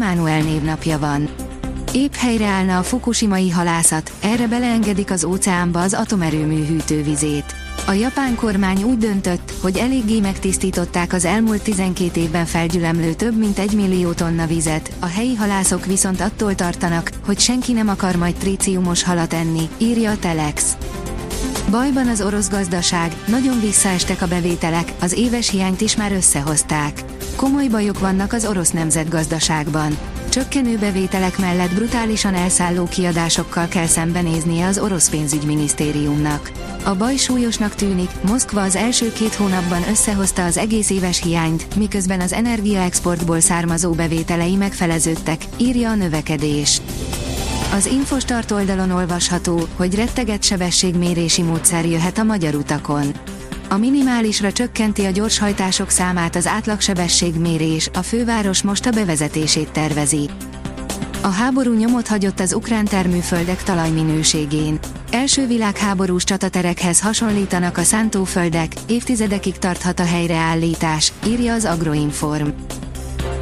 Emmanuel névnapja van. Épp helyreállna a fukushimai halászat, erre beleengedik az óceánba az atomerőmű hűtővizét. A japán kormány úgy döntött, hogy eléggé megtisztították az elmúlt 12 évben felgyülemlő több mint egy millió tonna vizet, a helyi halászok viszont attól tartanak, hogy senki nem akar majd tríciumos halat enni, írja a Telex. Bajban az orosz gazdaság, nagyon visszaestek a bevételek, az éves hiányt is már összehozták. Komoly bajok vannak az orosz nemzetgazdaságban. Csökkenő bevételek mellett brutálisan elszálló kiadásokkal kell szembenéznie az orosz pénzügyminisztériumnak. A baj súlyosnak tűnik, Moszkva az első két hónapban összehozta az egész éves hiányt, miközben az energiaexportból származó bevételei megfeleződtek, írja a növekedés. Az Infostart oldalon olvasható, hogy retteget sebességmérési módszer jöhet a magyar utakon. A minimálisra csökkenti a gyorshajtások számát az átlagsebességmérés, a főváros most a bevezetését tervezi. A háború nyomot hagyott az ukrán termőföldek talajminőségén. Első világháborús csataterekhez hasonlítanak a szántóföldek, évtizedekig tarthat a helyreállítás, írja az Agroinform.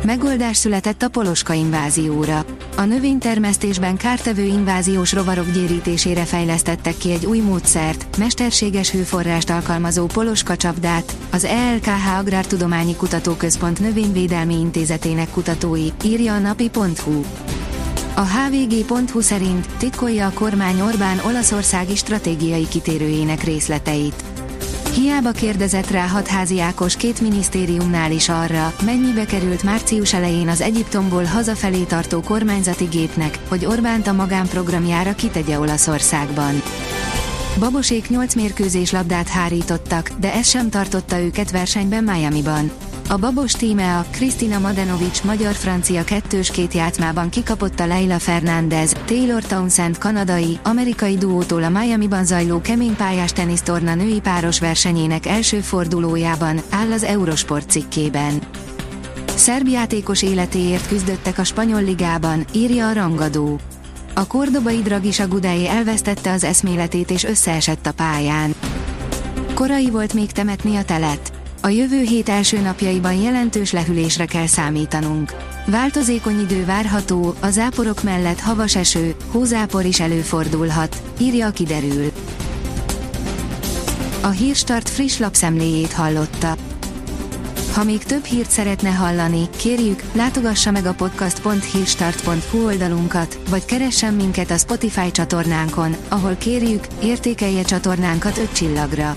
Megoldás született a poloska invázióra. A növénytermesztésben kártevő inváziós rovarok gyérítésére fejlesztettek ki egy új módszert, mesterséges hőforrást alkalmazó poloska csapdát, az ELKH Agrártudományi Kutatóközpont Növényvédelmi Intézetének kutatói, írja a napi.hu. A hvg.hu szerint titkolja a kormány Orbán olaszországi stratégiai kitérőjének részleteit. Hiába kérdezett rá hatházi Ákos két minisztériumnál is arra, mennyibe került március elején az Egyiptomból hazafelé tartó kormányzati gépnek, hogy Orbánt a magánprogramjára kitegye Olaszországban. Babosék 8 mérkőzés labdát hárítottak, de ez sem tartotta őket versenyben Miami-ban. A babos tíme Kristina Madenovics magyar-francia kettős két játszmában kikapott a Leila Fernández, Taylor Townsend kanadai, amerikai duótól a Miami-ban zajló keménypályás tenisztorna női páros versenyének első fordulójában, áll az Eurosport cikkében. Szerb játékos életéért küzdöttek a spanyol ligában, írja a rangadó. A kordobai Dragisa Gudai elvesztette az eszméletét és összeesett a pályán. Korai volt még temetni a telet. A jövő hét első napjaiban jelentős lehűlésre kell számítanunk. Változékony idő várható, a záporok mellett havas eső, hózápor is előfordulhat, írja a kiderül. A Hírstart friss lapszemléjét hallotta. Ha még több hírt szeretne hallani, kérjük, látogassa meg a podcast.hírstart.hu oldalunkat, vagy keressen minket a Spotify csatornánkon, ahol kérjük, értékelje csatornánkat 5 csillagra.